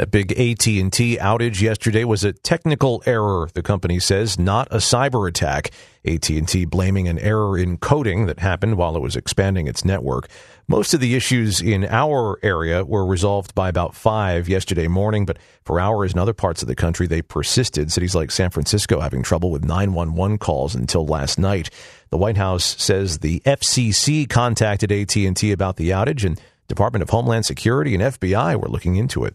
That big AT&T outage yesterday was a technical error, the company says, not a cyber attack. AT&T blaming an error in coding that happened while it was expanding its network. Most of the issues in our area were resolved by about 5 yesterday morning, but for hours in other parts of the country they persisted. Cities like San Francisco having trouble with 911 calls until last night. The White House says the FCC contacted AT&T about the outage and Department of Homeland Security and FBI were looking into it.